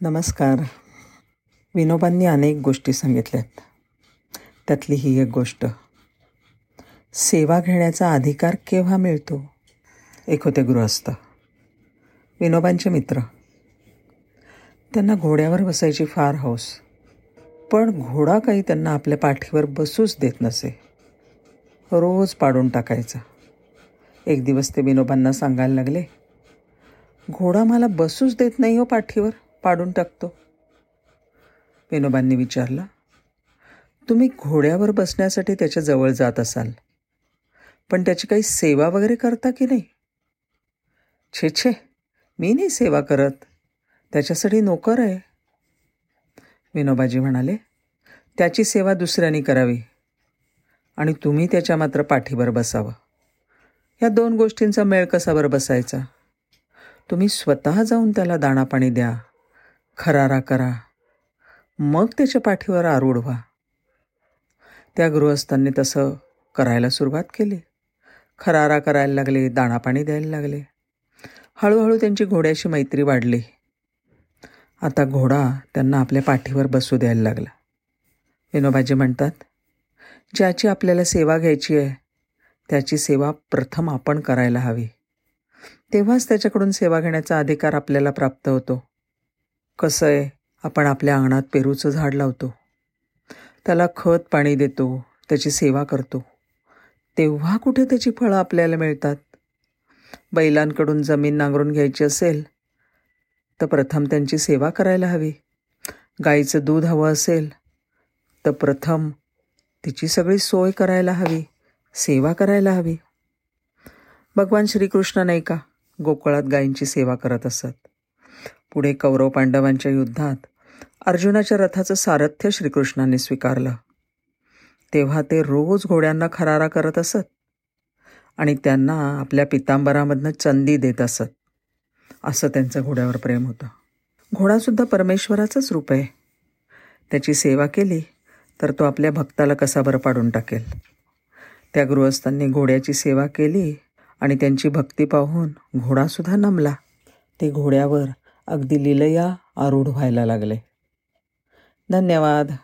नमस्कार. विनोबांनी अनेक गोष्टी सांगितल्यात त्यातली ही एक गोष्ट. सेवा घेण्याचा अधिकार केव्हा मिळतो? एक होते गृहस्थ. विनोबांचे मित्र. त्यांना घोड्यावर बसायची फार हौस. पण घोडा काही त्यांना आपल्या पाठीवर बसूच देत नसे. रोज पाडून टाकायचा. एक दिवस ते विनोबांना सांगायला लागले घोडा मला बसूच देत नाही हो पाठीवर. पाडून टाकतो. विनोबांनी विचारलं तुम्ही घोड्यावर बसण्यासाठी त्याच्याजवळ जात असाल पण त्याची काही सेवा वगैरे करता की नाही? छे छे मी नाही सेवा करत. त्याच्यासाठी नोकर आहे. विनोबाजी म्हणाले त्याची सेवा दुसऱ्याने करावी आणि तुम्ही त्याच्या मात्र पाठीवर बसावं. या दोन गोष्टींचा मेळ कसावर बसायचा? तुम्ही स्वतः जाऊन त्याला दाणापाणी द्या. खरारा करा. मग त्याच्या पाठीवर आरूढ व्हा. त्या गृहस्थांनी तसं करायला सुरुवात केली. खरारा करायला लागले दाणापाणी द्यायला लागले. हळूहळू त्यांची घोड्याशी मैत्री वाढली. आता घोडा त्यांना आपल्या पाठीवर बसू द्यायला लागला. विनोबाजी म्हणतात ज्याची आपल्याला सेवा घ्यायची आहे त्याची सेवा प्रथम आपण करायला हवी. तेव्हाच त्याच्याकडून सेवा घेण्याचा अधिकार आपल्याला प्राप्त होतो. कसं आहे? आपण आपल्या अंगणात पेरूचं झाड लावतो. त्याला खत पाणी देतो त्याची सेवा करतो. तेव्हा कुठे त्याची फळं आपल्याला मिळतात? बैलांकडून जमीन नांगरून घ्यायची असेल तर प्रथम त्यांची सेवा करायला हवी. गाईचं दूध हवं असेल तर प्रथम तिची सगळी सोय करायला हवी सेवा करायला हवी. भगवान श्रीकृष्ण नाही का? गोकुळात गायींची सेवा करत असत. पुढे कौरव पांडवांच्या युद्धात अर्जुनाच्या रथाचं सारथ्य श्रीकृष्णाने स्वीकारलं. तेव्हा ते रोज घोड्यांना खरारा करत असत आणि त्यांना आपल्या पितांबरामधनं चंदी देत असत. असं त्यांचं घोड्यावर प्रेम होतं. घोडासुद्धा परमेश्वराचंच रूप आहे. त्याची सेवा केली तर तो आपल्या भक्ताला कसा बरं पाडून टाकेल? त्या गृहस्थांनी घोड्याची सेवा केली आणि त्यांची भक्ती पाहून घोडासुद्धा नमला. ते घोड्यावर अगदी लिलया आरूढ व्हायला लागले. धन्यवाद.